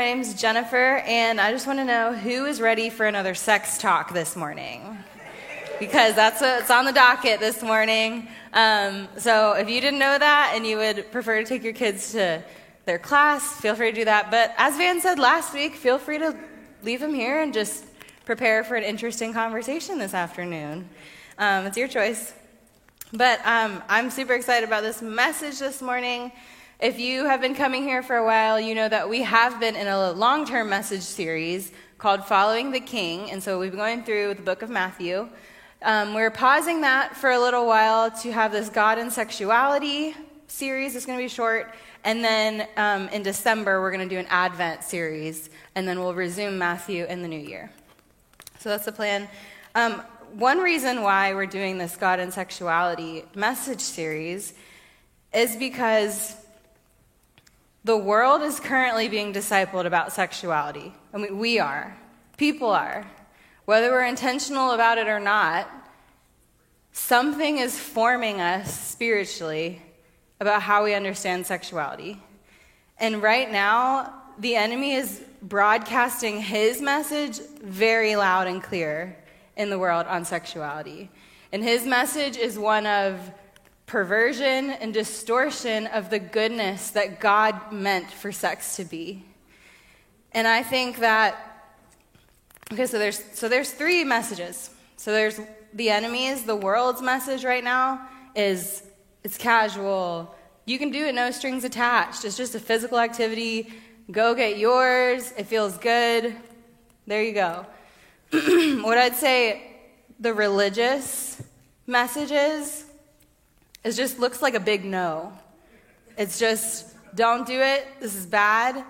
My name's Jennifer, and I just want to know who is ready for another sex talk this morning? Because that's what's on the docket this morning. Um, so if you didn't know that and you would prefer to take your kids to their class, feel free to do that. But as Van said last week, feel free to leave them here and just prepare for an interesting conversation this afternoon. Um, it's your choice. But um, I'm super excited about this message this morning. If you have been coming here for a while, you know that we have been in a long term message series called Following the King. And so we've been going through the book of Matthew. Um, we're pausing that for a little while to have this God and Sexuality series. It's going to be short. And then um, in December, we're going to do an Advent series. And then we'll resume Matthew in the new year. So that's the plan. Um, one reason why we're doing this God and Sexuality message series is because the world is currently being discipled about sexuality. I mean, we are. People are. Whether we're intentional about it or not, something is forming us spiritually about how we understand sexuality. And right now, the enemy is broadcasting his message very loud and clear in the world on sexuality. And his message is one of perversion and distortion of the goodness that God meant for sex to be. And I think that okay, so there's so there's three messages. So there's the enemy's, the world's message right now is it's casual. You can do it no strings attached. It's just a physical activity. Go get yours. It feels good. There you go. what I'd say the religious message is it just looks like a big no. It's just, don't do it. This is bad.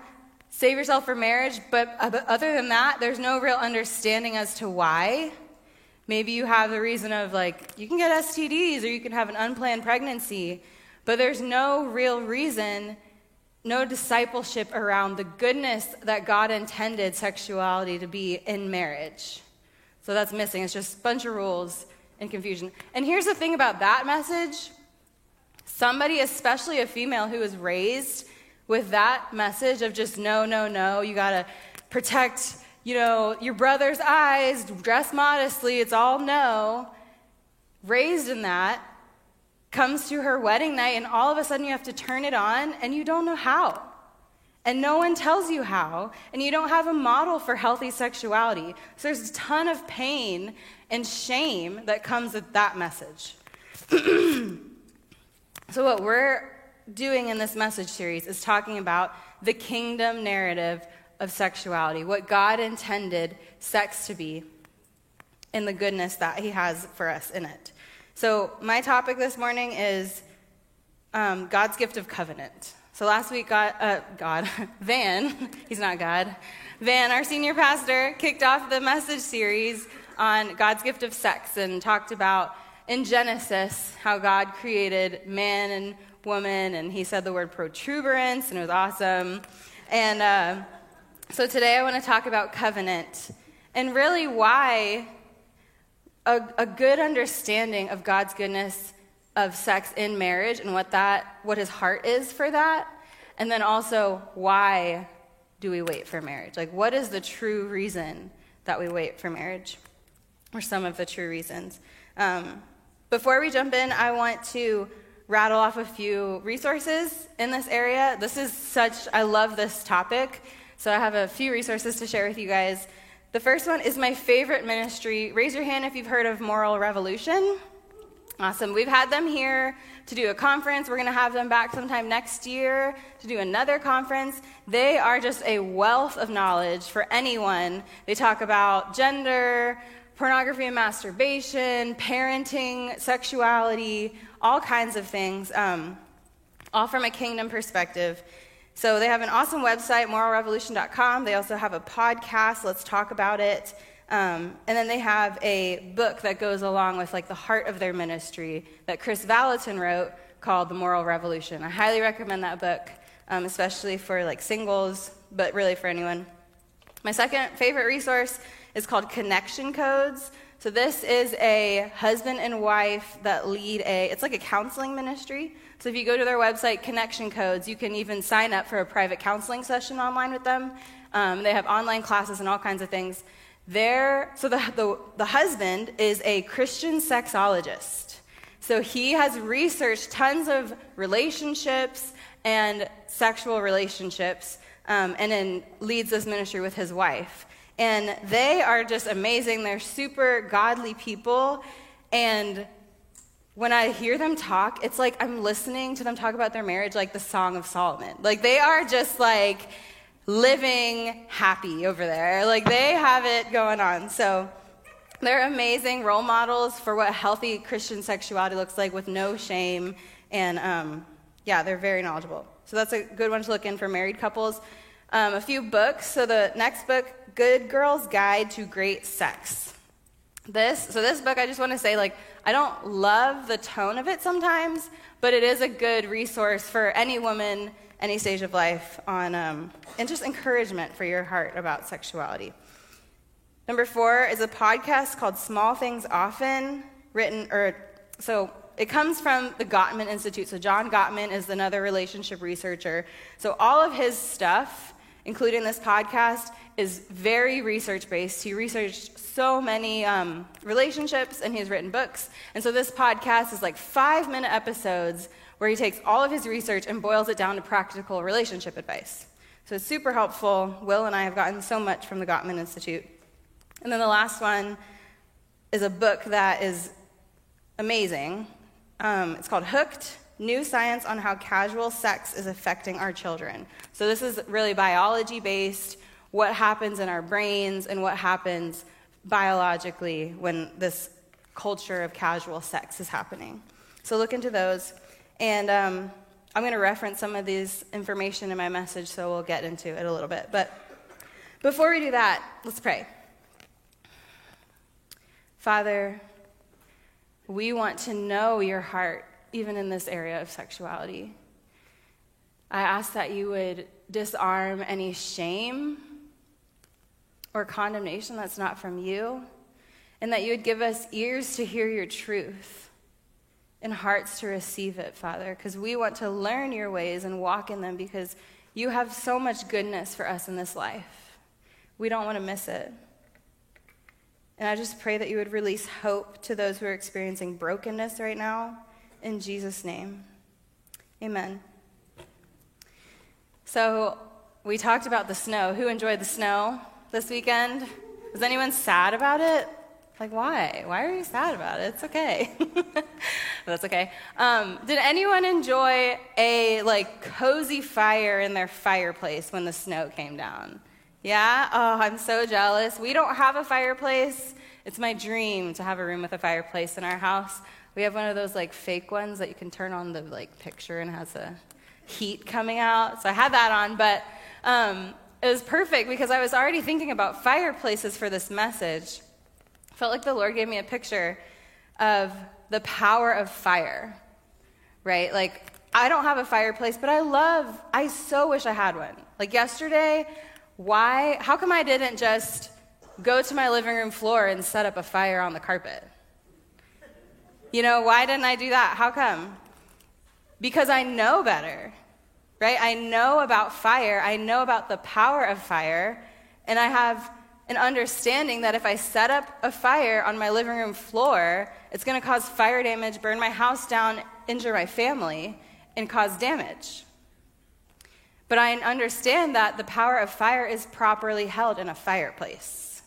Save yourself for marriage. Uh, but other than that, there's no real understanding as to why. Maybe you have the reason of like, you can get STDs or you can have an unplanned pregnancy, but there's no real reason, no discipleship around the goodness that God intended sexuality to be in marriage. So that's missing. It's just a bunch of rules and confusion. And here's the thing about that message Somebody, especially a female who was raised with that message of just no, no, no, you gotta protect, you know, your brother's eyes, dress modestly, it's all no. Raised in that, comes to her wedding night, and all of a sudden you have to turn it on, and you don't know how. And no one tells you how, and you don't have a model for healthy sexuality. So there's a ton of pain and shame that comes with that message. So, what we're doing in this message series is talking about the kingdom narrative of sexuality, what God intended sex to be, and the goodness that He has for us in it. So, my topic this morning is um, God's gift of covenant. So, last week, God, uh, God, Van, he's not God, Van, our senior pastor, kicked off the message series on God's gift of sex and talked about in Genesis how God created man and woman, and he said the word protuberance, and it was awesome. And uh, so today I want to talk about covenant and really why a, a good understanding of God's goodness of sex in marriage and what that what his heart is for that and then also why do we wait for marriage? Like what is the true reason that we wait for marriage? Or some of the true reasons. Um, before we jump in, I want to rattle off a few resources in this area. This is such, I love this topic. So I have a few resources to share with you guys. The first one is my favorite ministry. Raise your hand if you've heard of Moral Revolution. Awesome. We've had them here to do a conference. We're going to have them back sometime next year to do another conference. They are just a wealth of knowledge for anyone. They talk about gender, pornography and masturbation, parenting, sexuality, all kinds of things, um, all from a kingdom perspective. So they have an awesome website, moralrevolution.com. They also have a podcast, Let's Talk About It. Um, and then they have a book that goes along with like the heart of their ministry that Chris Vallotton wrote called The Moral Revolution. I highly recommend that book, um, especially for like singles, but really for anyone. My second favorite resource is called Connection Codes. So this is a husband and wife that lead a it's like a counseling ministry. So if you go to their website Connection Codes, you can even sign up for a private counseling session online with them. Um, they have online classes and all kinds of things. There, so the, the, the husband is a Christian sexologist. So he has researched tons of relationships and sexual relationships um, and then leads this ministry with his wife. And they are just amazing. They're super godly people. And when I hear them talk, it's like I'm listening to them talk about their marriage like the Song of Solomon. Like they are just like living happy over there. Like they have it going on. So they're amazing role models for what healthy Christian sexuality looks like with no shame. And um, yeah, they're very knowledgeable. So that's a good one to look in for married couples. Um, a few books. So the next book, Good Girl's Guide to Great Sex. This, so this book, I just want to say, like, I don't love the tone of it sometimes, but it is a good resource for any woman, any stage of life, on, um, and just encouragement for your heart about sexuality. Number four is a podcast called Small Things Often, written, or, so it comes from the Gottman Institute. So John Gottman is another relationship researcher. So all of his stuff, including this podcast, is very research based. He researched so many um, relationships and he's written books. And so this podcast is like five minute episodes where he takes all of his research and boils it down to practical relationship advice. So it's super helpful. Will and I have gotten so much from the Gottman Institute. And then the last one is a book that is amazing. Um, it's called Hooked New Science on How Casual Sex is Affecting Our Children. So this is really biology based what happens in our brains and what happens biologically when this culture of casual sex is happening. So look into those. And um, I'm going to reference some of these information in my message, so we'll get into it a little bit. But before we do that, let's pray. Father, we want to know your heart, even in this area of sexuality. I ask that you would disarm any shame or condemnation that's not from you, and that you would give us ears to hear your truth and hearts to receive it, Father, because we want to learn your ways and walk in them because you have so much goodness for us in this life. We don't want to miss it. And I just pray that you would release hope to those who are experiencing brokenness right now. In Jesus' name. Amen. So, we talked about the snow. Who enjoyed the snow? This weekend? Was anyone sad about it? Like, why? Why are you sad about it? It's okay. That's okay. Um, did anyone enjoy a like cozy fire in their fireplace when the snow came down? Yeah? Oh, I'm so jealous. We don't have a fireplace. It's my dream to have a room with a fireplace in our house. We have one of those like fake ones that you can turn on the like picture and has a heat coming out. So I had that on, but um, it was perfect because I was already thinking about fireplaces for this message. felt like the Lord gave me a picture of the power of fire, right? Like, I don't have a fireplace, but I love, I so wish I had one. Like yesterday, why, how come I didn't just go to my living room floor and set up a fire on the carpet? You know, why didn't I do that? How come? Because I know better right? I know about fire, I know about the power of fire, and I have an understanding that if I set up a fire on my living room floor, it's going to cause fire damage, burn my house down, injure my family, and cause damage. But I understand that the power of fire is properly held in a fireplace.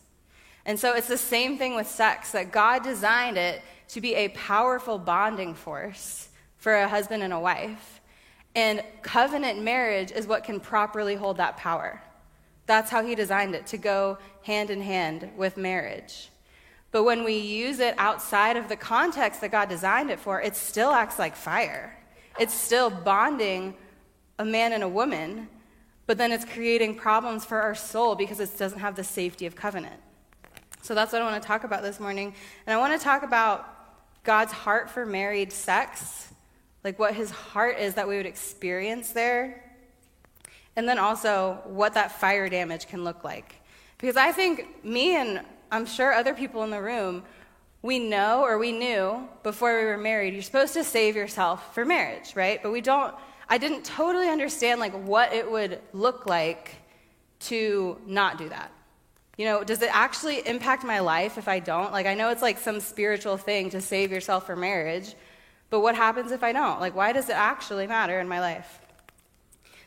And so it's the same thing with sex, that God designed it to be a powerful bonding force for a husband and a wife. And covenant marriage is what can properly hold that power. That's how he designed it to go hand in hand with marriage. But when we use it outside of the context that God designed it for, it still acts like fire. It's still bonding a man and a woman, but then it's creating problems for our soul because it doesn't have the safety of covenant. So that's what I want to talk about this morning. And I want to talk about God's heart for married sex like what his heart is that we would experience there. And then also what that fire damage can look like. Because I think me and I'm sure other people in the room, we know or we knew before we were married, you're supposed to save yourself for marriage, right? But we don't, I didn't totally understand like what it would look like to not do that? You know, does it actually impact my life if I don't? Like, I know it's like some spiritual thing to save yourself for marriage, but what happens if I don't? Like, why does it actually matter in my life?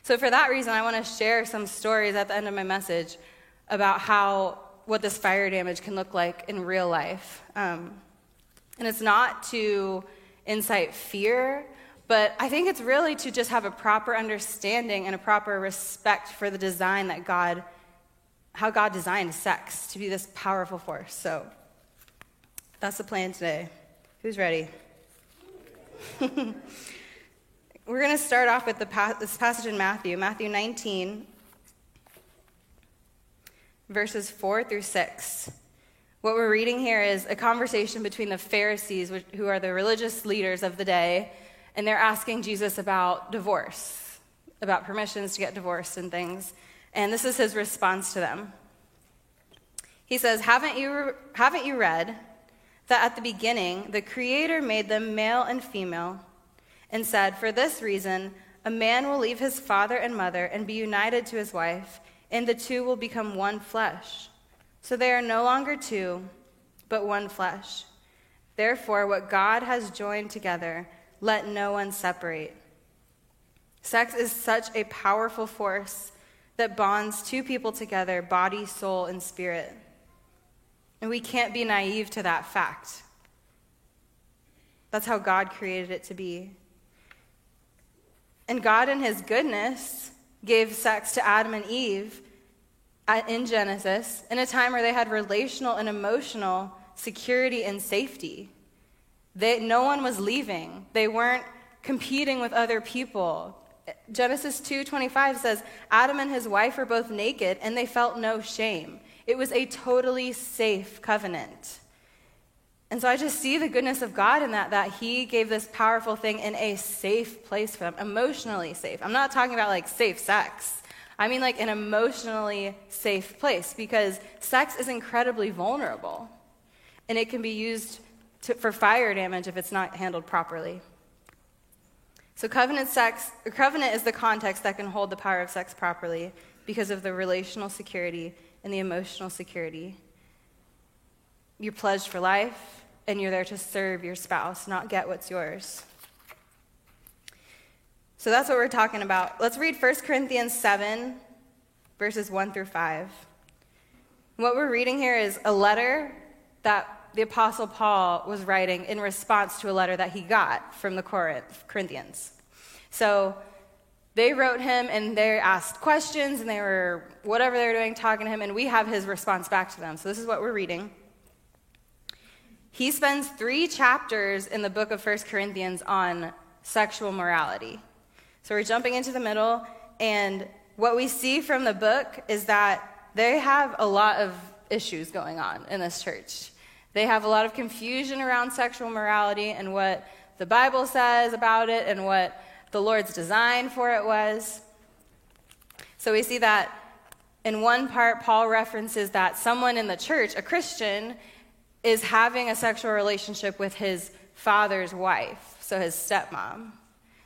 So, for that reason, I want to share some stories at the end of my message about how what this fire damage can look like in real life. Um, and it's not to incite fear, but I think it's really to just have a proper understanding and a proper respect for the design that God how God designed sex to be this powerful force. So that's the plan today. Who's ready? We're going to start off with the, this passage in Matthew, Matthew 19, verses 4 through 6. What we're reading here is a conversation between the Pharisees, who are the religious leaders of the day, and they're asking Jesus about divorce, about permissions to get divorced and things. And this is his response to them. He says, Haven't you, haven't you read that at the beginning the Creator made them male and female and said, For this reason, a man will leave his father and mother and be united to his wife, and the two will become one flesh. So they are no longer two, but one flesh. Therefore, what God has joined together, let no one separate. Sex is such a powerful force that bonds two people together body, soul, and spirit. And we can't be naive to that fact. That's how God created it to be. And God, in His goodness, gave sex to Adam and Eve in Genesis in a time where they had relational and emotional security and safety. They, no one was leaving, they weren't competing with other people. Genesis 2:25 says Adam and his wife were both naked and they felt no shame. It was a totally safe covenant. And so I just see the goodness of God in that that he gave this powerful thing in a safe place for them, emotionally safe. I'm not talking about like safe sex. I mean like an emotionally safe place because sex is incredibly vulnerable and it can be used to, for fire damage if it's not handled properly. So covenant sex, covenant is the context that can hold the power of sex properly because of the relational security and the emotional security. You're pledged for life, and you're there to serve your spouse, not get what's yours. So that's what we're talking about. Let's read 1 Corinthians 7, verses 1 through 5. What we're reading here is a letter that the Apostle Paul was writing in response to a letter that he got from the Corinthians. So they wrote him and they asked questions and they were, whatever they were doing, talking to him, and we have his response back to them. So this is what we're reading. He spends three chapters in the book of First Corinthians on sexual morality. So we're jumping into the middle, and what we see from the book is that they have a lot of issues going on in this church. They have a lot of confusion around sexual morality and what the Bible says about it and what the Lord's design for it was. So we see that in one part, Paul references that someone in the church, a Christian, is having a sexual relationship with his father's wife, so his stepmom.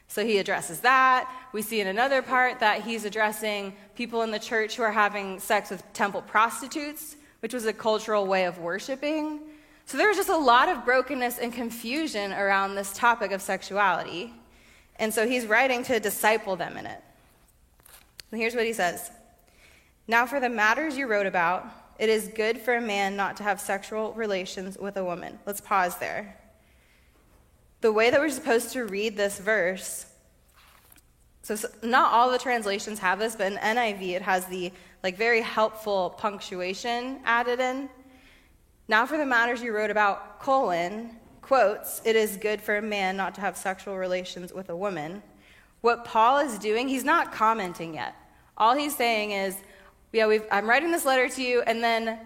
So he addresses that. We see in another part that he's addressing people in the church who are having sex with temple prostitutes, which was a cultural way of worshiping. So there was just a lot of brokenness and confusion around this topic of sexuality. And so he's writing to disciple them in it. And here's what he says Now, for the matters you wrote about, it is good for a man not to have sexual relations with a woman. Let's pause there. The way that we're supposed to read this verse, so not all the translations have this, but in NIV it has the like very helpful punctuation added in. Now for the matters you wrote about, colon, quotes, it is good for a man not to have sexual relations with a woman. What Paul is doing, he's not commenting yet. All he's saying is, yeah, I'm writing this letter to you, and then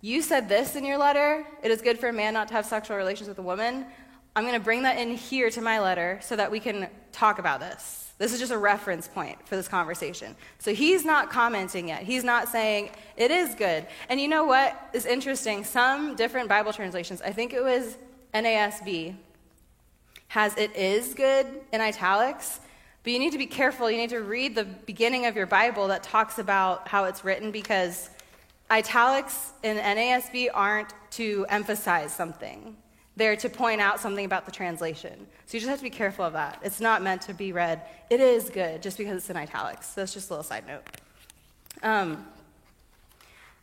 you said this in your letter. It is good for a man not to have sexual relations with a woman. I'm going to bring that in here to my letter so that we can talk about this. This is just a reference point for this conversation. So he's not commenting yet. He's not saying, it is good. And you know what is interesting? Some different Bible translations, I think it was NASB, has it is good in italics, But you need to be careful. You need to read the beginning of your Bible that talks about how it's written because italics in NASB aren't to emphasize something. They're to point out something about the translation. So you just have to be careful of that. It's not meant to be read. It is good just because it's in italics. That's just a little side note. Um,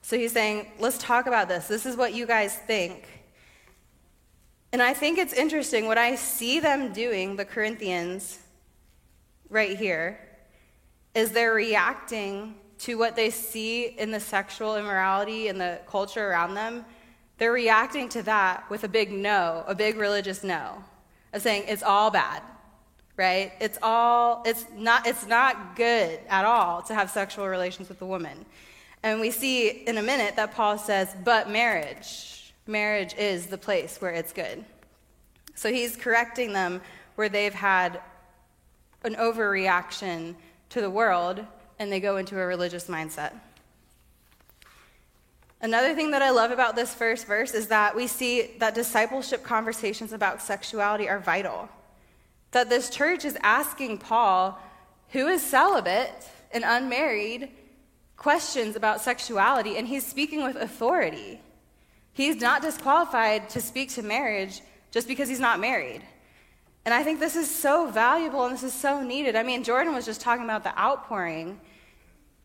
so he's saying, let's talk about this. This is what you guys think. And I think it's interesting what I see them doing, the Corinthians, right here, is they're reacting to what they see in the sexual immorality and the culture around them. They're reacting to that with a big no, a big religious no, of saying it's all bad, right? It's all, it's not, it's not good at all to have sexual relations with a woman. And we see in a minute that Paul says, but marriage, marriage is the place where it's good. So he's correcting them where they've had an overreaction to the world and they go into a religious mindset. Another thing that I love about this first verse is that we see that discipleship conversations about sexuality are vital. That this church is asking Paul, who is celibate and unmarried, questions about sexuality, and he's speaking with authority. He's not disqualified to speak to marriage just because he's not married. And I think this is so valuable and this is so needed. I mean, Jordan was just talking about the outpouring,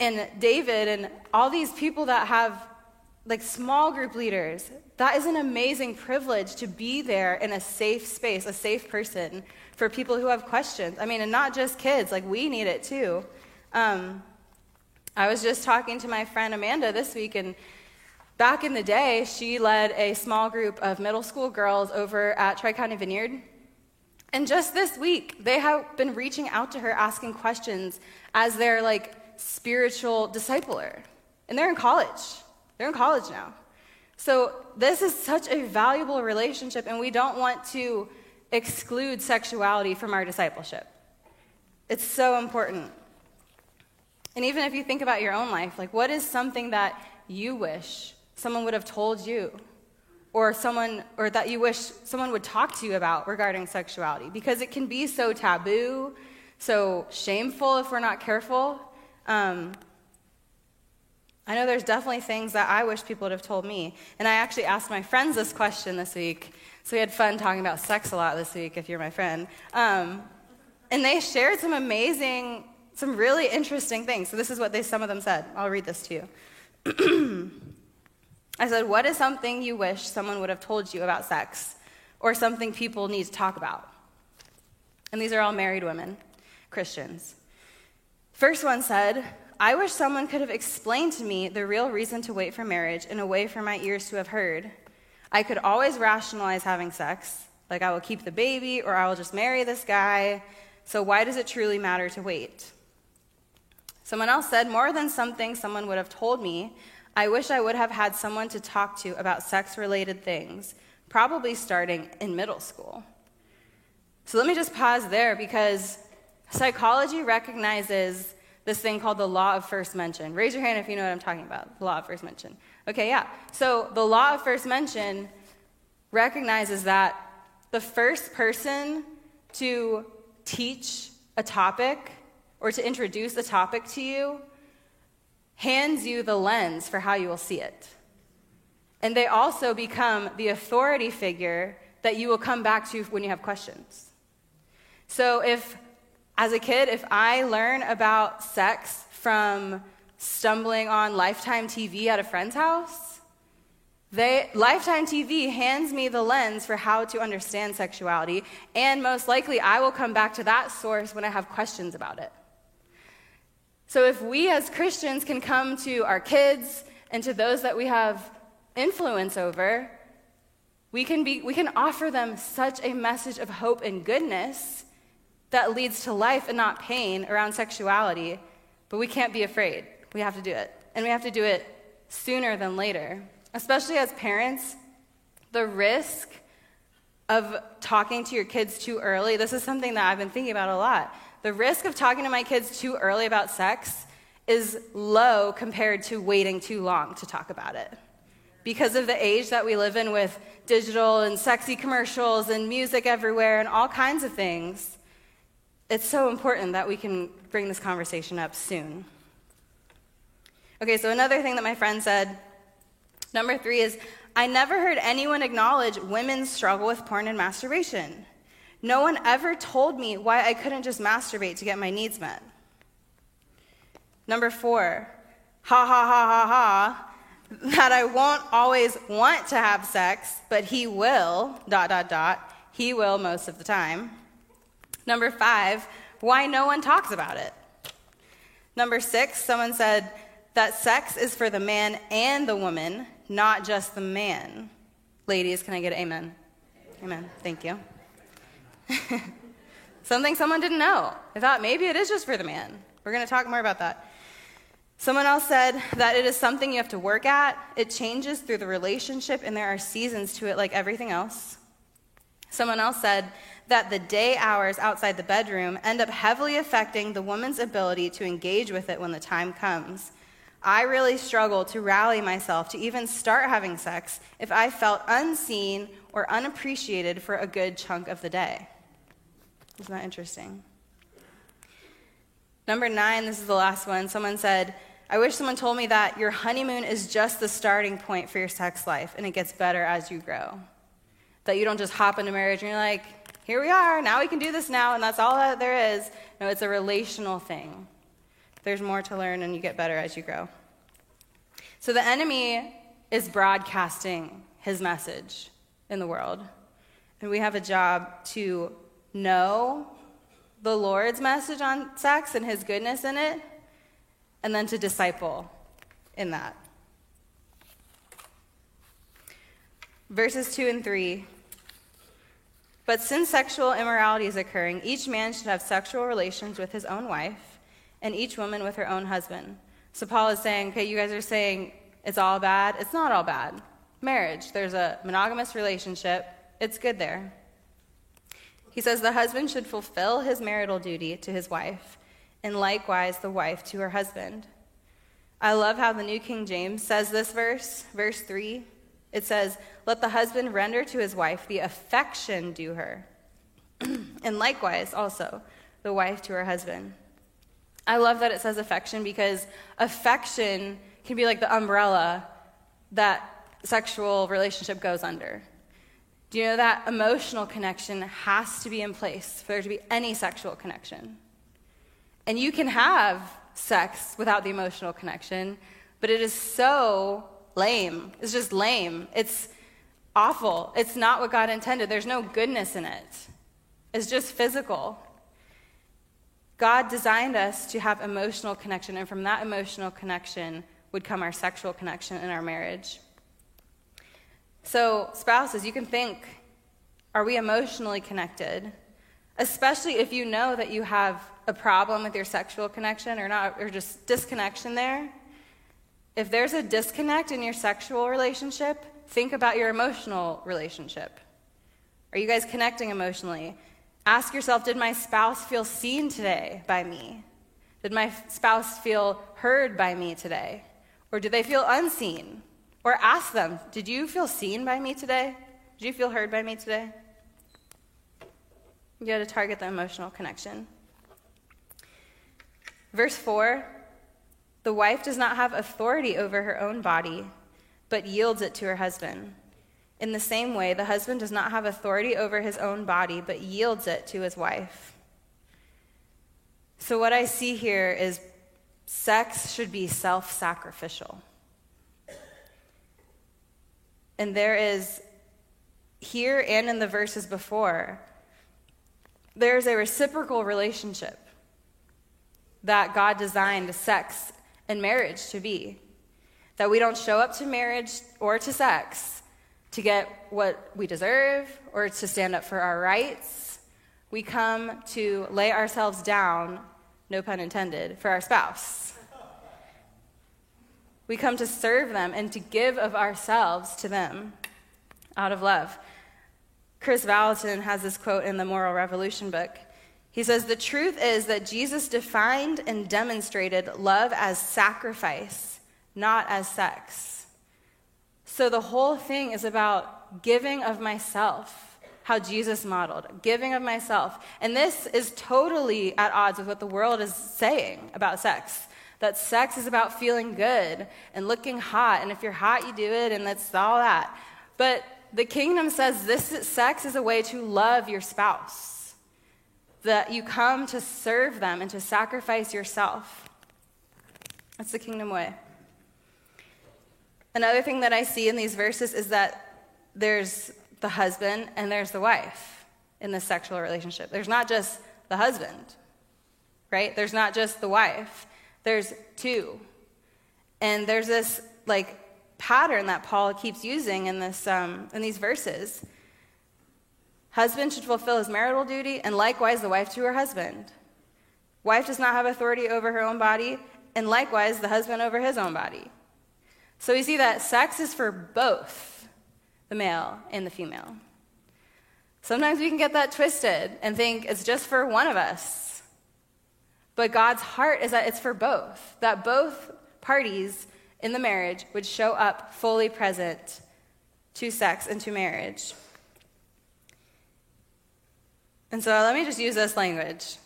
and David and all these people that have like small group leaders. That is an amazing privilege to be there in a safe space, a safe person for people who have questions. I mean, and not just kids, like we need it too. Um, I was just talking to my friend Amanda this week, and back in the day, she led a small group of middle school girls over at Tri County Vineyard. And just this week, they have been reaching out to her asking questions as their like spiritual discipler. And they're in college. They're in college now. So this is such a valuable relationship, and we don't want to exclude sexuality from our discipleship. It's so important. And even if you think about your own life, like what is something that you wish someone would have told you? Or someone, or that you wish someone would talk to you about regarding sexuality? Because it can be so taboo, so shameful if we're not careful. Um, I know there's definitely things that I wish people would have told me. And I actually asked my friends this question this week. So we had fun talking about sex a lot this week, if you're my friend. Um, and they shared some amazing some really interesting things. So this is what they, some of them said. I'll read this to you. I said, What is something you wish someone would have told you about sex or something people need to talk about? And these are all married women, Christians. First one said, I wish someone could have explained to me the real reason to wait for marriage in a way for my ears to have heard. I could always rationalize having sex, like I will keep the baby or I will just marry this guy. So why does it truly matter to wait? Someone else said, More than something someone would have told me, I wish I would have had someone to talk to about sex related things, probably starting in middle school. So let me just pause there because psychology recognizes this thing called the law of first mention. Raise your hand if you know what I'm talking about, the law of first mention. Okay, yeah. So the law of first mention recognizes that the first person to teach a topic or to introduce a topic to you hands you the lens for how you will see it. And they also become the authority figure that you will come back to when you have questions. So, if, as a kid, if I learn about sex from stumbling on Lifetime TV at a friend's house, they, Lifetime TV hands me the lens for how to understand sexuality, and most likely I will come back to that source when I have questions about it. So if we as Christians can come to our kids and to those that we have influence over, we can, be, we can offer them such a message of hope and goodness that leads to life and not pain around sexuality. But we can't be afraid. We have to do it. And we have to do it sooner than later. Especially as parents, the risk of talking to your kids too early, this is something that I've been thinking about a lot the risk of talking to my kids too early about sex is low compared to waiting too long to talk about it. Because of the age that we live in with digital and sexy commercials and music everywhere and all kinds of things, it's so important that we can bring this conversation up soon. Okay, so another thing that my friend said, number three is I never heard anyone acknowledge women's struggle with porn and masturbation. No one ever told me why I couldn't just masturbate to get my needs met. Number four, ha ha ha ha ha, that I won't always want to have sex, but he will, dot, dot, dot. He will most of the time. Number five, why no one talks about it. Number six, someone said that sex is for the man and the woman, not just the man. Ladies, can I get amen? Amen. Thank you. Something someone didn't know. I thought maybe it is just for the man. We're going to talk more about that. Someone else said that it is something you have to work at. It changes through the relationship, and there are seasons to it, like everything else. Someone else said that the day hours outside the bedroom end up heavily affecting the woman's ability to engage with it when the time comes. I really struggle to rally myself to even start having sex if I felt unseen or unappreciated for a good chunk of the day. Isn't that interesting? Number nine, this is the last one. Someone said, I wish someone told me that your honeymoon is just the starting point for your sex life and it gets better as you grow. That you don't just hop into marriage and you're like, here we are, now we can do this now, and that's all that there is. No, it's a relational thing. There's more to learn, and you get better as you grow. So the enemy is broadcasting his message in the world. And we have a job to know the Lord's message on sex and his goodness in it, and then to disciple in that. Verses 2 and 3 but since sexual immorality is occurring, each man should have sexual relations with his own wife, and each woman with her own husband. So Paul is saying, okay, you guys are saying it's all bad. It's not all bad. Marriage, there's a monogamous relationship, it's good there. He says the husband should fulfill his marital duty to his wife, and likewise the wife to her husband. I love how the New King James says this verse, verse 3. It says, Let the husband render to his wife the affection due her, and likewise also the wife to her husband. I love that it says affection because affection can be like the umbrella that sexual relationship goes under. Do you know that emotional connection has to be in place for there to be any sexual connection? And you can have sex without the emotional connection, but it is so lame. It's just lame. It's awful. It's not what God intended. There's no goodness in it. It's just physical. God designed us to have emotional connection, and from that emotional connection would come our sexual connection in our marriage. So, spouses, you can think are we emotionally connected? Especially if you know that you have a problem with your sexual connection or not, or just disconnection there. If there's a disconnect in your sexual relationship, think about your emotional relationship. Are you guys connecting emotionally? Ask yourself Did my spouse feel seen today by me? Did my spouse feel heard by me today? Or do they feel unseen? Or ask them Did you feel seen by me today? Did you feel heard by me today? You got to target the emotional connection. Verse 4 the wife does not have authority over her own body, but yields it to her husband. In the same way, the husband does not have authority over his own body, but yields it to his wife. So, what I see here is sex should be self sacrificial. And there is, here and in the verses before, there's a reciprocal relationship that God designed sex and marriage to be. That we don't show up to marriage or to sex to get what we deserve or to stand up for our rights. We come to lay ourselves down, no pun intended, for our spouse. We come to serve them and to give of ourselves to them out of love. Chris Vallotton has this quote in the Moral Revolution book. He says, The truth is that Jesus defined and demonstrated love as sacrifice, not as sex. So the whole thing is about giving of myself, how Jesus modeled, giving of myself. And this is totally at odds with what the world is saying about sex. That sex is about feeling good and looking hot, and if you're hot, you do it, and that's all that. But the kingdom says this sex is a way to love your spouse, that you come to serve them and to sacrifice yourself. That's the kingdom way. Another thing that I see in these verses is that there's the husband and there's the wife in the sexual relationship. There's not just the husband, right? There's not just the wife. There's two. And there's this like pattern that Paul keeps using in this um, in these verses. Husband should fulfill his marital duty, and likewise the wife to her husband. Wife does not have authority over her own body, and likewise the husband over his own body. So we see that sex is for both the male and the female. Sometimes we can get that twisted and think it's just for one of us. But God's heart is that it's for both, that both parties in the marriage would show up fully present to sex and to marriage. And so let me just use this language.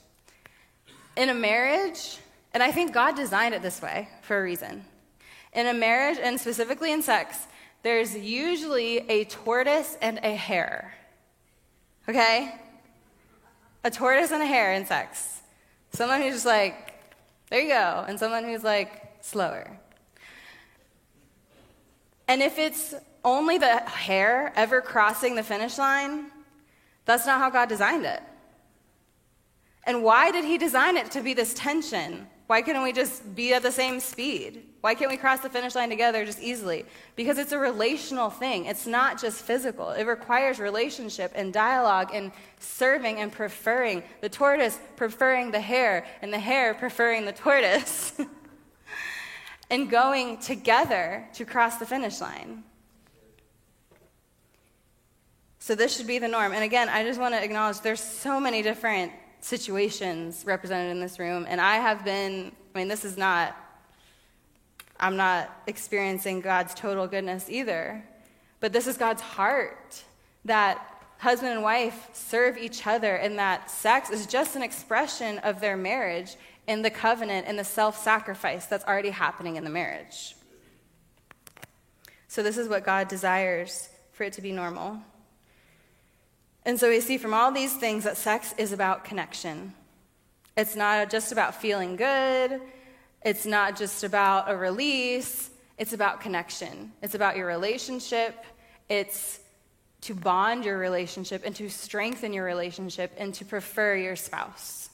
In a marriage, and I think God designed it this way for a reason. In a marriage, and specifically in sex, there's usually a tortoise and a hare. Okay? A tortoise and a hare in sex. Someone who's just like, there you go, and someone who's like, slower. And if it's only the hare ever crossing the finish line, that's not how God designed it. And why did He design it to be this tension? Why couldn't we just be at the same speed? Why can't we cross the finish line together just easily? Because it's a relational thing. It's not just physical. It requires relationship and dialogue and serving and preferring. The tortoise preferring the hare, and the hare preferring the tortoise. and going together to cross the finish line. So this should be the norm. And again, I just want to acknowledge there's so many different situations represented in this room, and I have been, I mean, this is not I'm not experiencing God's total goodness either. But this is God's heart that husband and wife serve each other, and that sex is just an expression of their marriage in the covenant and the self sacrifice that's already happening in the marriage. So, this is what God desires for it to be normal. And so, we see from all these things that sex is about connection. It's not just about feeling good, it's not just about a release, it's about connection. It's about your relationship. It's to bond your relationship and to strengthen your relationship and to prefer your spouse.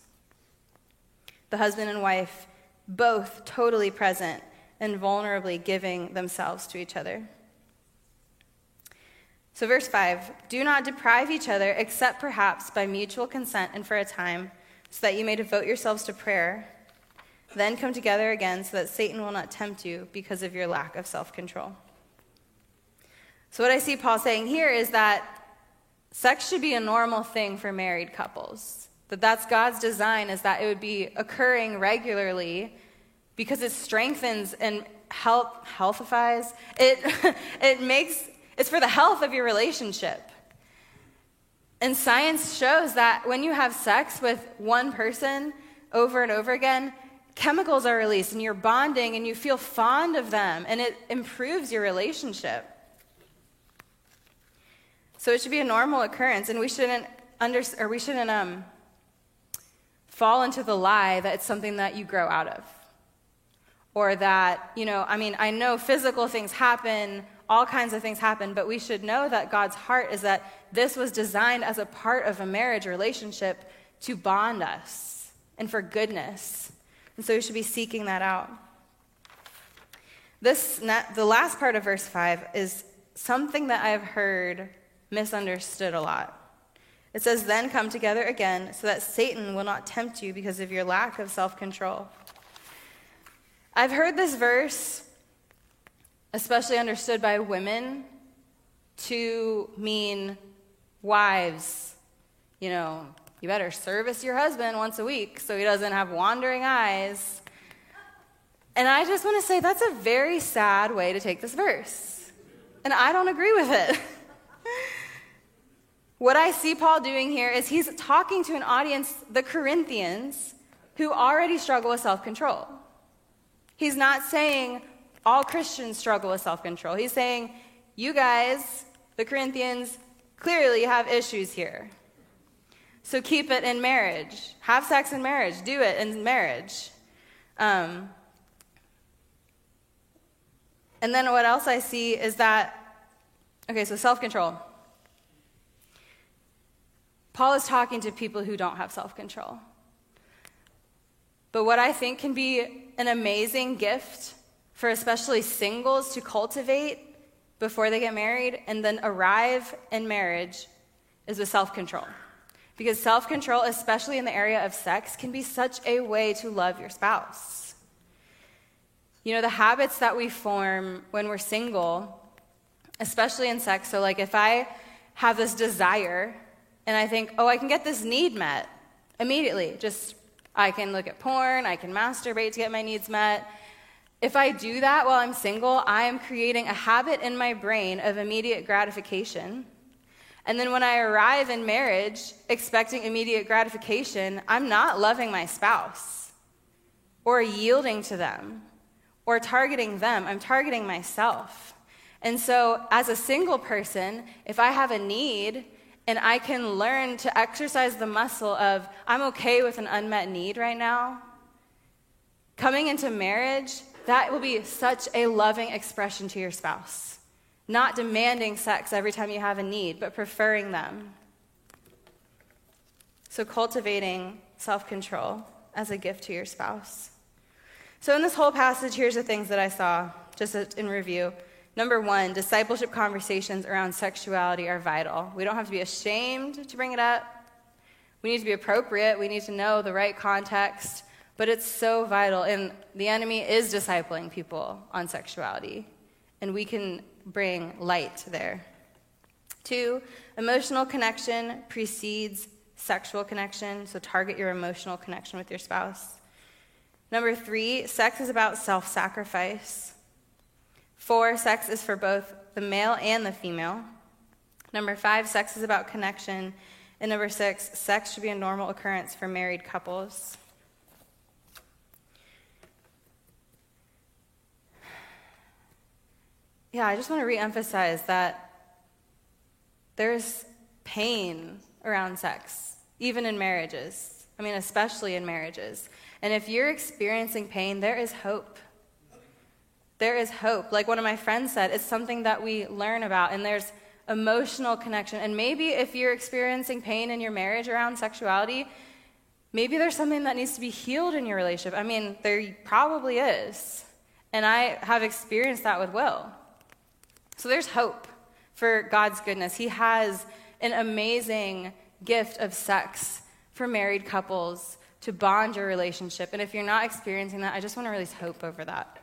The husband and wife, both totally present and vulnerably giving themselves to each other. So, verse 5 Do not deprive each other, except perhaps by mutual consent and for a time, so that you may devote yourselves to prayer then come together again so that Satan will not tempt you because of your lack of self control. So, what I see Paul saying here is that sex should be a normal thing for married couples. That that's God's design is that it would be occurring regularly because it strengthens and help healthifies. It it makes it's for the health of your relationship. And science shows that when you have sex with one person over and over again, chemicals are released and you're bonding and you feel fond of them and it improves your relationship. So it should be a normal occurrence and we shouldn't under, or we shouldn't um, fall into the lie that it's something that you grow out of. Or that, you know, I mean, I know physical things happen, all kinds of things happen, but we should know that God's heart is that this was designed as a part of a marriage relationship to bond us and for goodness and so we should be seeking that out. This, the last part of verse 5 is something that I've heard misunderstood a lot. It says, Then come together again so that Satan will not tempt you because of your lack of self control. I've heard this verse, especially understood by women, to mean wives, you know, you better service your husband once a week so he doesn't have wandering eyes. And I just want to say that's a very sad way to take this verse. And I don't agree with it. What I see Paul doing here is he's talking to an audience, the Corinthians, who already struggle with self control. He's not saying all Christians struggle with self control. He's saying, you guys, the Corinthians, clearly have issues here. So keep it in marriage. Have sex in marriage. Do it in marriage. Um, and then what else I see is that, okay, so self control. Paul is talking to people who don't have self control. But what I think can be an amazing gift for especially singles to cultivate before they get married and then arrive in marriage is with self control. Because self control, especially in the area of sex, can be such a way to love your spouse. You know, the habits that we form when we're single, especially in sex, so like if I have this desire and I think, oh, I can get this need met immediately, just I can look at porn, I can masturbate to get my needs met. If I do that while I'm single, I am creating a habit in my brain of immediate gratification. And then when I arrive in marriage expecting immediate gratification, I'm not loving my spouse or yielding to them or targeting them. I'm targeting myself. And so, as a single person, if I have a need and I can learn to exercise the muscle of, I'm okay with an unmet need right now. Coming into marriage, that will be such a loving expression to your spouse. Not demanding sex every time you have a need, but preferring them. So, cultivating self control as a gift to your spouse. So, in this whole passage, here's the things that I saw, just in review. Number one, discipleship conversations around sexuality are vital. We don't have to be ashamed to bring it up. We need to be appropriate. We need to know the right context. But it's so vital. And the enemy is discipling people on sexuality. And we can bring light there. Two, emotional connection precedes sexual connection. So target your emotional connection with your spouse. Number three, sex is about self sacrifice. Four, sex is for both the male and the female. Number five, sex is about connection. And number six, sex should be a normal occurrence for married couples. Yeah, I just want to reemphasize that there's pain around sex, even in marriages. I mean, especially in marriages. And if you're experiencing pain, there is hope there is hope. Like one of my friends said, it's something that we learn about, and there's emotional connection. And maybe if you're experiencing pain in your marriage around sexuality, maybe there's something that needs to be healed in your relationship. I mean, there probably is. And I have experienced that with Will. So there's hope for God's goodness. He has an amazing gift of sex for married couples to bond your relationship. And if you're not experiencing that, I just want to release hope over that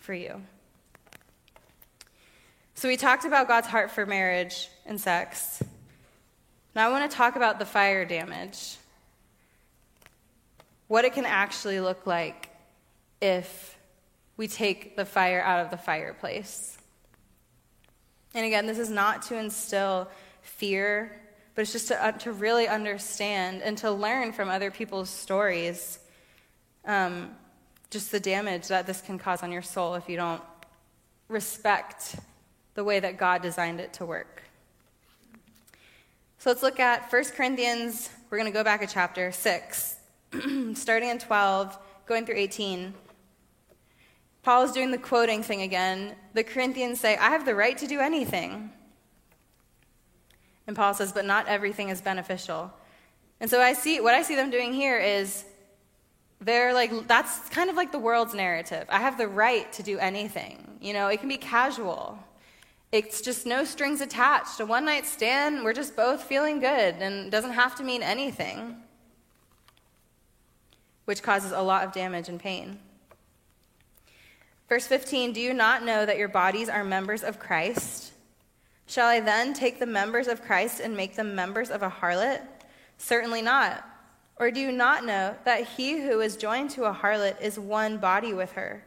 for you. So, we talked about God's heart for marriage and sex. Now, I want to talk about the fire damage. What it can actually look like if we take the fire out of the fireplace. And again, this is not to instill fear, but it's just to, uh, to really understand and to learn from other people's stories. Um, just the damage that this can cause on your soul if you don't respect the way that God designed it to work. So let's look at 1 Corinthians. We're going to go back a chapter, 6, starting in 12, going through 18. Paul is doing the quoting thing again. The Corinthians say, I have the right to do anything. And Paul says, but not everything is beneficial. And so I see what I see them doing here is they're like that's kind of like the world's narrative i have the right to do anything you know it can be casual it's just no strings attached a one night stand we're just both feeling good and doesn't have to mean anything which causes a lot of damage and pain verse 15 do you not know that your bodies are members of christ shall i then take the members of christ and make them members of a harlot certainly not or do you not know that he who is joined to a harlot is one body with her?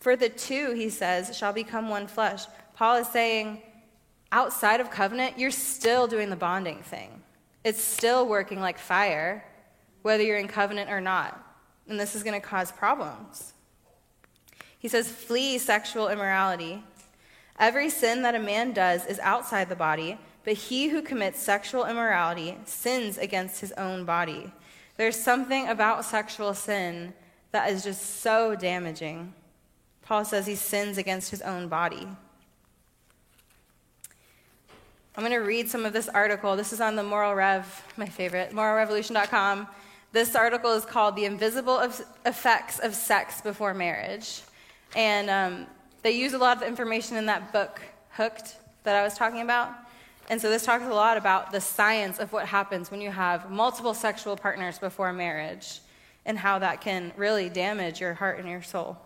For the two, he says, shall become one flesh. Paul is saying, outside of covenant, you're still doing the bonding thing. It's still working like fire, whether you're in covenant or not. And this is going to cause problems. He says, Flee sexual immorality. Every sin that a man does is outside the body, but he who commits sexual immorality sins against his own body. There's something about sexual sin that is just so damaging. Paul says he sins against his own body. I'm going to read some of this article. This is on the Moral Rev, my favorite, moralrevolution.com. This article is called The Invisible Effects of Sex Before Marriage. And um, they use a lot of the information in that book, Hooked, that I was talking about. And so this talks a lot about the science of what happens when you have multiple sexual partners before marriage and how that can really damage your heart and your soul.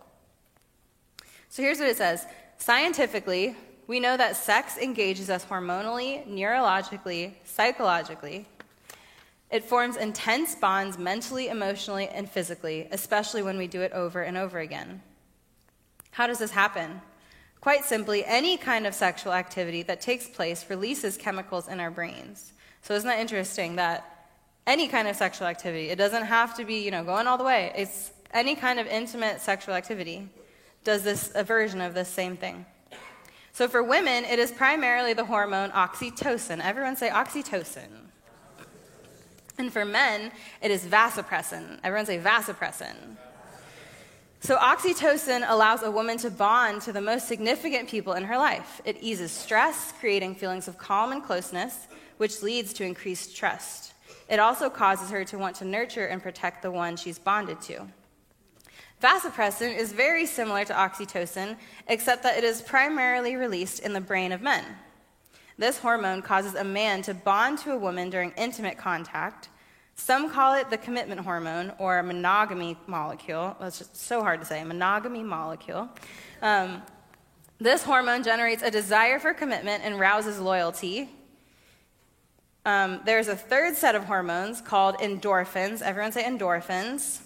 So here's what it says Scientifically, we know that sex engages us hormonally, neurologically, psychologically. It forms intense bonds mentally, emotionally, and physically, especially when we do it over and over again. How does this happen? Quite simply, any kind of sexual activity that takes place releases chemicals in our brains. So isn't that interesting that any kind of sexual activity, it doesn't have to be, you know, going all the way. It's any kind of intimate sexual activity does this a version of this same thing. So for women, it is primarily the hormone oxytocin. Everyone say oxytocin. And for men, it is vasopressin. Everyone say vasopressin. So, oxytocin allows a woman to bond to the most significant people in her life. It eases stress, creating feelings of calm and closeness, which leads to increased trust. It also causes her to want to nurture and protect the one she's bonded to. Vasopressin is very similar to oxytocin, except that it is primarily released in the brain of men. This hormone causes a man to bond to a woman during intimate contact. Some call it the commitment hormone or monogamy molecule. That's just so hard to say, monogamy molecule. Um, this hormone generates a desire for commitment and rouses loyalty. Um, there's a third set of hormones called endorphins. Everyone say endorphins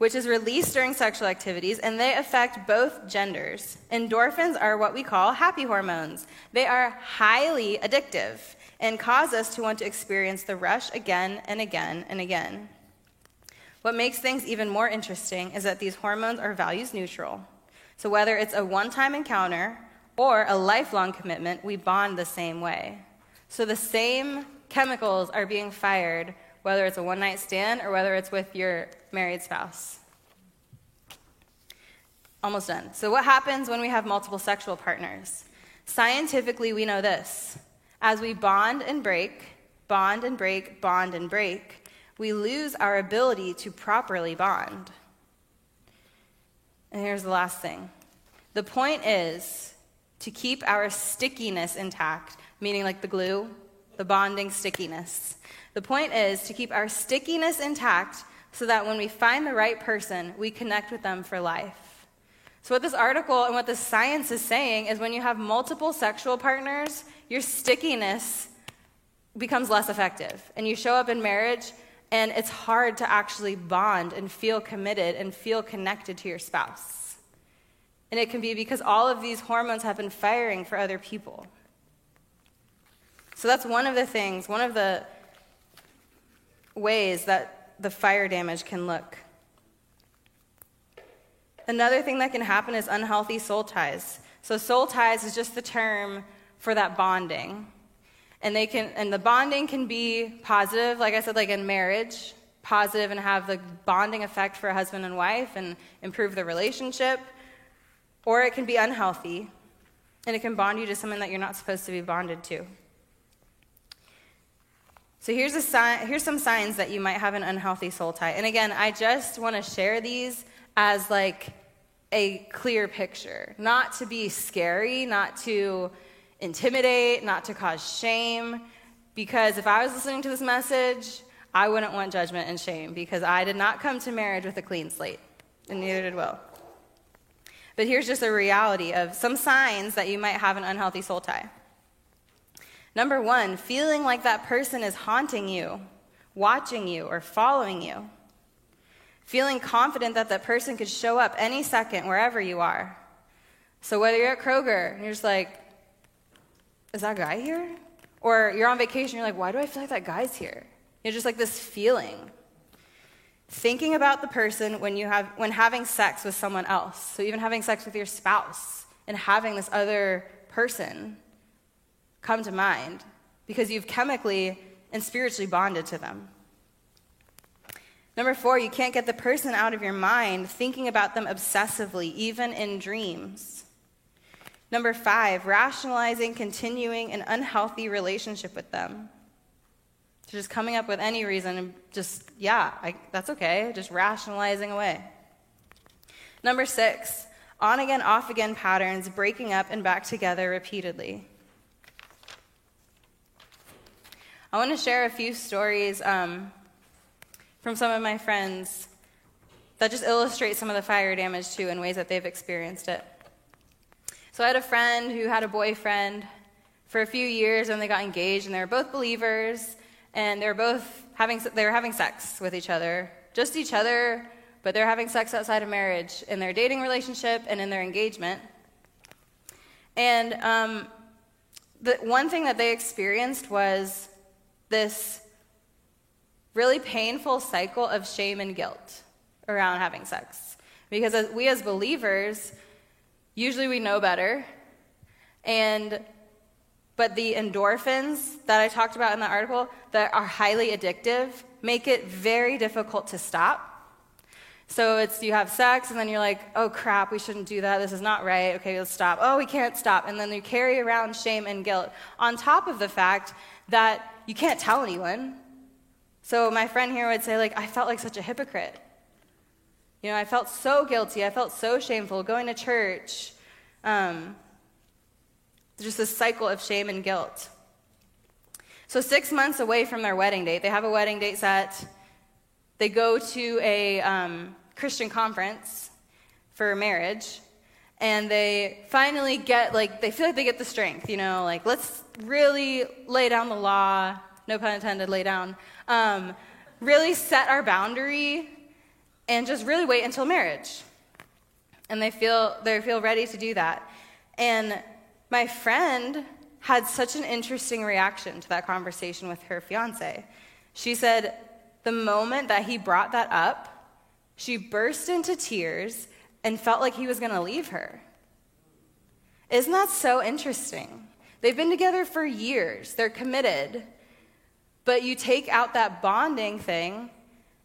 which is released during sexual activities, and they affect both genders. Endorphins are what we call happy hormones. They are highly addictive and cause us to want to experience the rush again and again and again. What makes things even more interesting is that these hormones are values neutral. So, whether it's a one time encounter or a lifelong commitment, we bond the same way. So, the same chemicals are being fired whether it's a one night stand or whether it's with your married spouse. Almost done. So, what happens when we have multiple sexual partners? Scientifically, we know this. As we bond and break, bond and break, bond and break, we lose our ability to properly bond. And here's the last thing the point is to keep our stickiness intact, meaning like the glue, the bonding stickiness. The point is to keep our stickiness intact so that when we find the right person, we connect with them for life. So, what this article and what the science is saying is when you have multiple sexual partners, your stickiness becomes less effective. And you show up in marriage, and it's hard to actually bond and feel committed and feel connected to your spouse. And it can be because all of these hormones have been firing for other people. So, that's one of the things, one of the ways that the fire damage can look. Another thing that can happen is unhealthy soul ties. So soul ties is just the term for that bonding. And they can and the bonding can be positive, like I said like in marriage, positive and have the bonding effect for a husband and wife and improve the relationship, or it can be unhealthy and it can bond you to someone that you're not supposed to be bonded to. So here's, a sign, here's some signs that you might have an unhealthy soul tie. And again, I just want to share these as like a clear picture, not to be scary, not to intimidate, not to cause shame. Because if I was listening to this message, I wouldn't want judgment and shame because I did not come to marriage with a clean slate, and neither did Will. But here's just a reality of some signs that you might have an unhealthy soul tie. Number one, feeling like that person is haunting you, watching you, or following you. Feeling confident that that person could show up any second wherever you are. So whether you're at Kroger and you're just like, is that guy here? Or you're on vacation, you're like, why do I feel like that guy's here? You know, just like this feeling. Thinking about the person when you have when having sex with someone else. So even having sex with your spouse and having this other person come to mind because you've chemically and spiritually bonded to them. Number four, you can't get the person out of your mind thinking about them obsessively, even in dreams. Number five, rationalizing continuing an unhealthy relationship with them. So just coming up with any reason and just, yeah, I, that's okay, just rationalizing away. Number six, on again, off again patterns, breaking up and back together repeatedly. I want to share a few stories um, from some of my friends that just illustrate some of the fire damage too in ways that they've experienced it. So I had a friend who had a boyfriend for a few years and they got engaged and they were both believers and they were both having they were having sex with each other, just each other, but they're having sex outside of marriage in their dating relationship and in their engagement. And um, the one thing that they experienced was this really painful cycle of shame and guilt around having sex. Because we as believers, usually we know better. And but the endorphins that I talked about in the article that are highly addictive make it very difficult to stop. So it's you have sex and then you're like, "Oh crap, we shouldn't do that. This is not right. Okay, let's stop. Oh, we can't stop." And then you carry around shame and guilt on top of the fact that you can't tell anyone. So my friend here would say like, "I felt like such a hypocrite." You know, I felt so guilty. I felt so shameful going to church. Um, just this cycle of shame and guilt. So, six months away from their wedding date, they have a wedding date set. They go to a um, Christian conference for marriage, and they finally get, like, they feel like they get the strength, you know, like, let's really lay down the law, no pun intended, lay down, um, really set our boundary and just really wait until marriage. And they feel, they feel ready to do that. And my friend had such an interesting reaction to that conversation with her fiance. She said, the moment that he brought that up, she burst into tears and felt like he was going to leave her. Isn't that so interesting? They've been together for years, they're committed. But you take out that bonding thing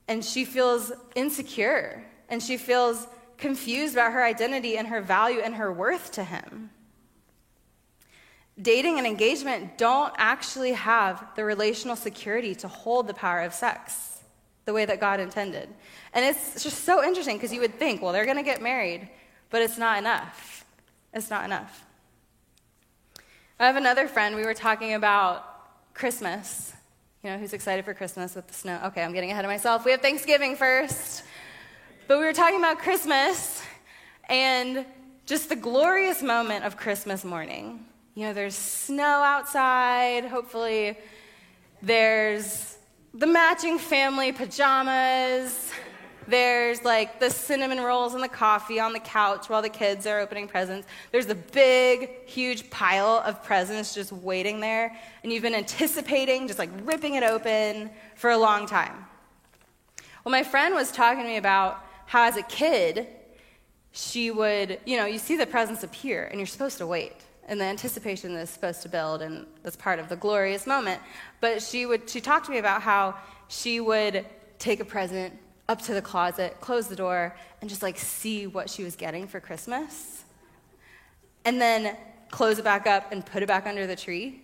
and she feels insecure and she feels confused about her identity and her value and her worth to him. Dating and engagement don't actually have the relational security to hold the power of sex the way that God intended. And it's just so interesting because you would think, well, they're going to get married, but it's not enough. It's not enough. I have another friend, we were talking about Christmas you know, who's excited for Christmas with the snow? Okay, I'm getting ahead of myself. We have Thanksgiving first. But we were talking about Christmas and just the glorious moment of Christmas morning. You know, there's snow outside. Hopefully, there's the matching family pajamas. There's like the cinnamon rolls and the coffee on the couch while the kids are opening presents. There's a big, huge pile of presents just waiting there. And you've been anticipating, just like ripping it open for a long time. Well, my friend was talking to me about how as a kid, she would, you know, you see the presents appear and you're supposed to wait. And the anticipation is supposed to build, and that's part of the glorious moment. But she would, she talked to me about how she would take a present up to the closet, close the door, and just like see what she was getting for Christmas. And then close it back up and put it back under the tree.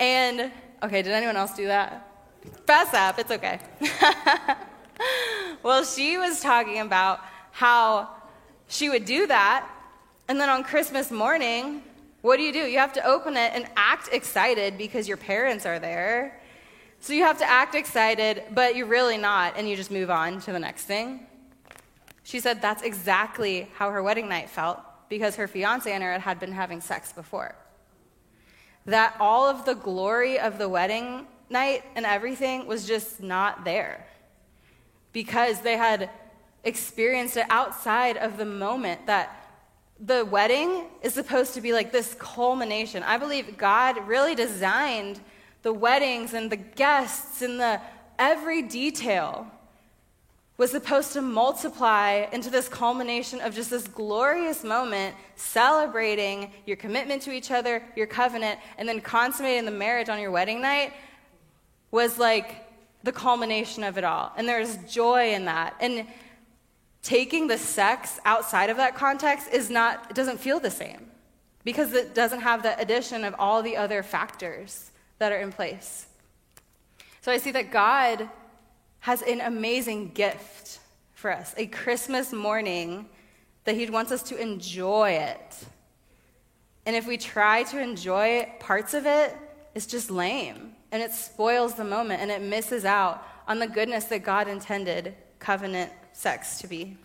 And, okay, did anyone else do that? Fast up, it's okay. well, she was talking about how she would do that, and then on Christmas morning, what do you do? You have to open it and act excited because your parents are there so you have to act excited, but you're really not, and you just move on to the next thing. She said that's exactly how her wedding night felt because her fiance and her had been having sex before. That all of the glory of the wedding night and everything was just not there because they had experienced it outside of the moment that the wedding is supposed to be like this culmination. I believe God really designed the weddings and the guests and the every detail was supposed to multiply into this culmination of just this glorious moment celebrating your commitment to each other, your covenant, and then consummating the marriage on your wedding night was like the culmination of it all. And there's joy in that. And taking the sex outside of that context is not, it doesn't feel the same because it doesn't have the addition of all the other factors that are in place. So I see that God has an amazing gift for us a Christmas morning that He wants us to enjoy it. And if we try to enjoy parts of it, it's just lame and it spoils the moment and it misses out on the goodness that God intended covenant sex to be.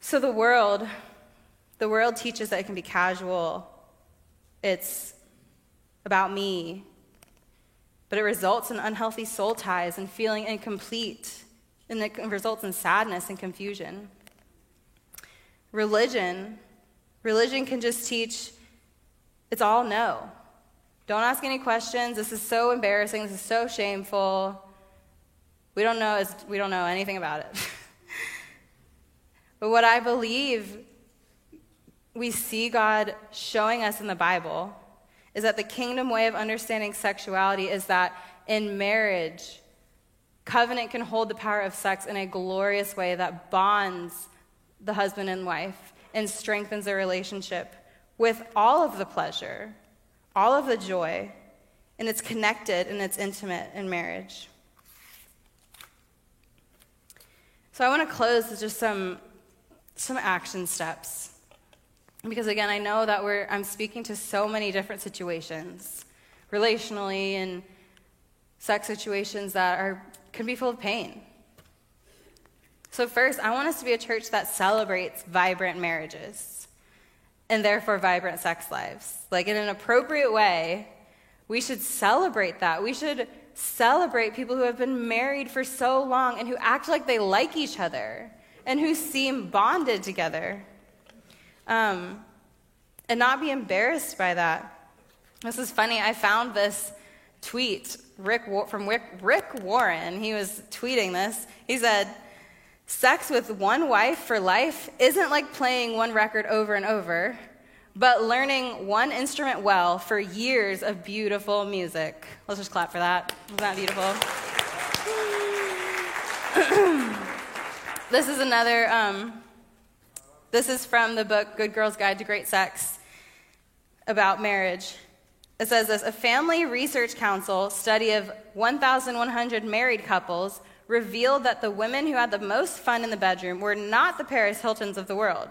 So the world, the world teaches that it can be casual. It's about me, but it results in unhealthy soul ties and feeling incomplete, and it results in sadness and confusion. Religion, religion can just teach it's all no. Don't ask any questions. This is so embarrassing. This is so shameful. We don't know, we don't know anything about it. but what I believe we see God showing us in the Bible is that the kingdom way of understanding sexuality is that in marriage, covenant can hold the power of sex in a glorious way that bonds the husband and wife and strengthens their relationship with all of the pleasure, all of the joy, and it's connected and it's intimate in marriage. So I want to close with just some, some action steps because again, I know that we're, I'm speaking to so many different situations, relationally and sex situations that are, can be full of pain. So, first, I want us to be a church that celebrates vibrant marriages and therefore vibrant sex lives. Like, in an appropriate way, we should celebrate that. We should celebrate people who have been married for so long and who act like they like each other and who seem bonded together um, and not be embarrassed by that. This is funny. I found this tweet Rick, from Rick, Rick Warren. He was tweeting this. He said, Sex with one wife for life isn't like playing one record over and over, but learning one instrument well for years of beautiful music. Let's just clap for that. Isn't that beautiful? this is another um, this is from the book Good Girl's Guide to Great Sex about marriage. It says this A Family Research Council study of 1,100 married couples revealed that the women who had the most fun in the bedroom were not the Paris Hiltons of the world.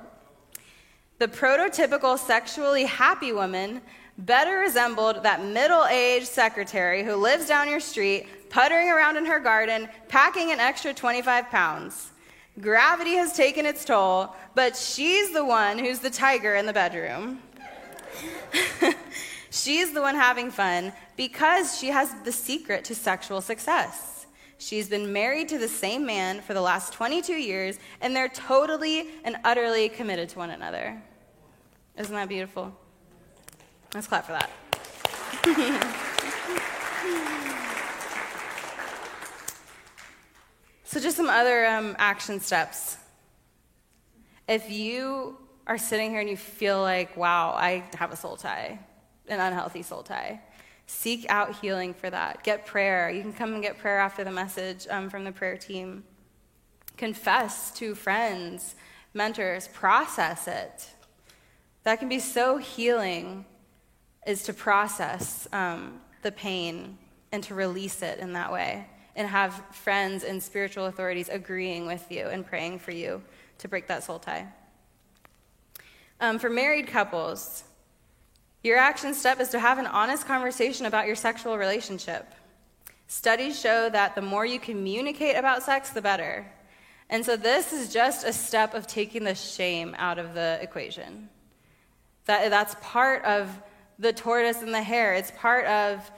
The prototypical sexually happy woman better resembled that middle aged secretary who lives down your street, puttering around in her garden, packing an extra 25 pounds. Gravity has taken its toll, but she's the one who's the tiger in the bedroom. she's the one having fun because she has the secret to sexual success. She's been married to the same man for the last 22 years, and they're totally and utterly committed to one another. Isn't that beautiful? Let's clap for that. So, just some other um, action steps. If you are sitting here and you feel like, wow, I have a soul tie, an unhealthy soul tie, seek out healing for that. Get prayer. You can come and get prayer after the message um, from the prayer team. Confess to friends, mentors, process it. That can be so healing, is to process um, the pain and to release it in that way and have friends and spiritual authorities agreeing with you and praying for you to break that soul tie. Um, for married couples, your action step is to have an honest conversation about your sexual relationship. Studies show that the more you communicate about sex, the better. And so, this is just a step of taking the shame out of the equation. That, that's part of the tortoise and the hare. It's part of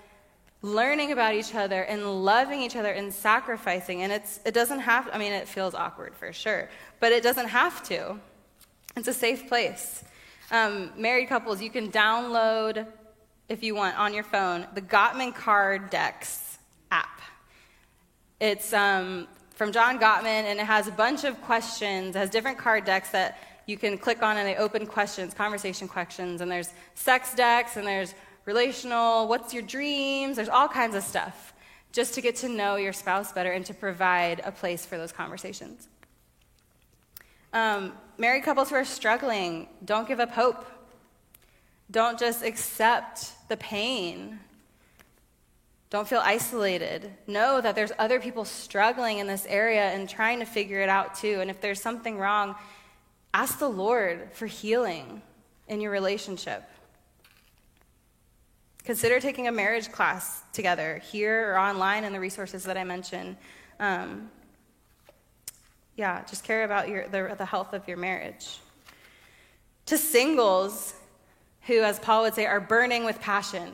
learning about each other and loving each other and sacrificing. And it's, it doesn't have, I mean, it feels awkward for sure, but it doesn't have to. It's a safe place. Um, married couples, you can download, if you want, on your phone, the Gottman Card Decks app. It's um, from John Gottman, and it has a bunch of questions, it has different card decks that you can click on, and they open questions, conversation questions, and there's sex decks, and there's relational, what's your dreams, there's all kinds of stuff just to get to know your spouse better and to provide a place for those conversations. Um, married couples who are struggling, don't give up hope. Don't just accept the pain. Don't feel isolated. Know that there's other people struggling in this area and trying to figure it out too. And if there's something wrong, ask the Lord for healing in your relationship. Consider taking a marriage class together here or online in the resources that I mentioned. Um, yeah, just care about your, the, the health of your marriage. To singles who, as Paul would say, are burning with passion.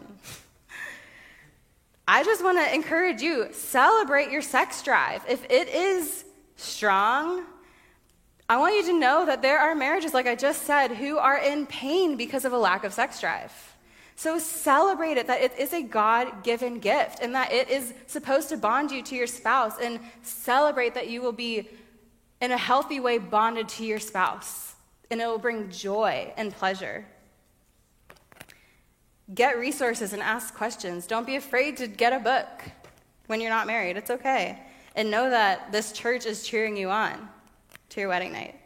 I just want to encourage you celebrate your sex drive. If it is strong, I want you to know that there are marriages, like I just said, who are in pain because of a lack of sex drive. So celebrate it that it is a God given gift and that it is supposed to bond you to your spouse and celebrate that you will be in a healthy way bonded to your spouse and it will bring joy and pleasure. Get resources and ask questions. Don't be afraid to get a book when you're not married. It's okay. And know that this church is cheering you on to your wedding night.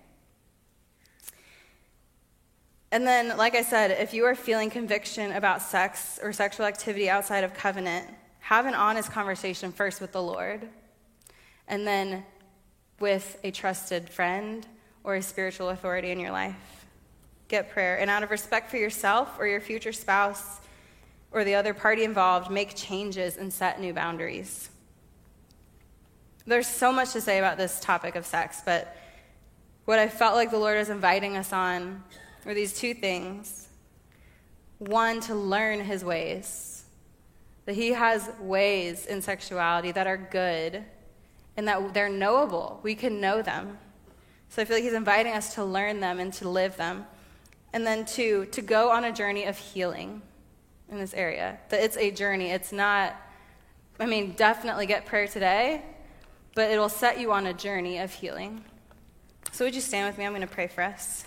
And then, like I said, if you are feeling conviction about sex or sexual activity outside of covenant, have an honest conversation first with the Lord, and then with a trusted friend or a spiritual authority in your life. Get prayer. And out of respect for yourself or your future spouse or the other party involved, make changes and set new boundaries. There's so much to say about this topic of sex, but what I felt like the Lord is inviting us on or these two things. One, to learn his ways, that he has ways in sexuality that are good and that they're knowable. We can know them. So I feel like he's inviting us to learn them and to live them. And then, two, to go on a journey of healing in this area. That it's a journey. It's not, I mean, definitely get prayer today, but it'll set you on a journey of healing. So, would you stand with me? I'm going to pray for us.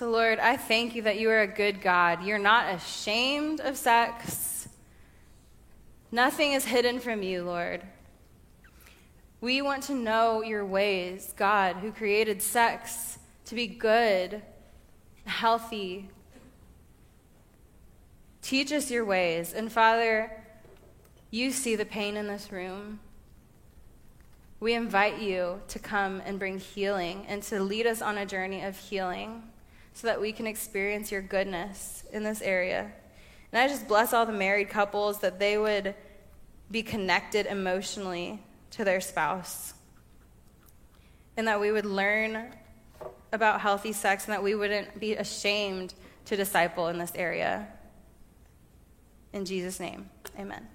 So, Lord, I thank you that you are a good God. You're not ashamed of sex. Nothing is hidden from you, Lord. We want to know your ways, God, who created sex to be good, healthy. Teach us your ways. And Father, you see the pain in this room. We invite you to come and bring healing and to lead us on a journey of healing so that we can experience your goodness in this area. And I just bless all the married couples that they would be connected emotionally to their spouse. And that we would learn about healthy sex and that we wouldn't be ashamed to disciple in this area. In Jesus' name, amen.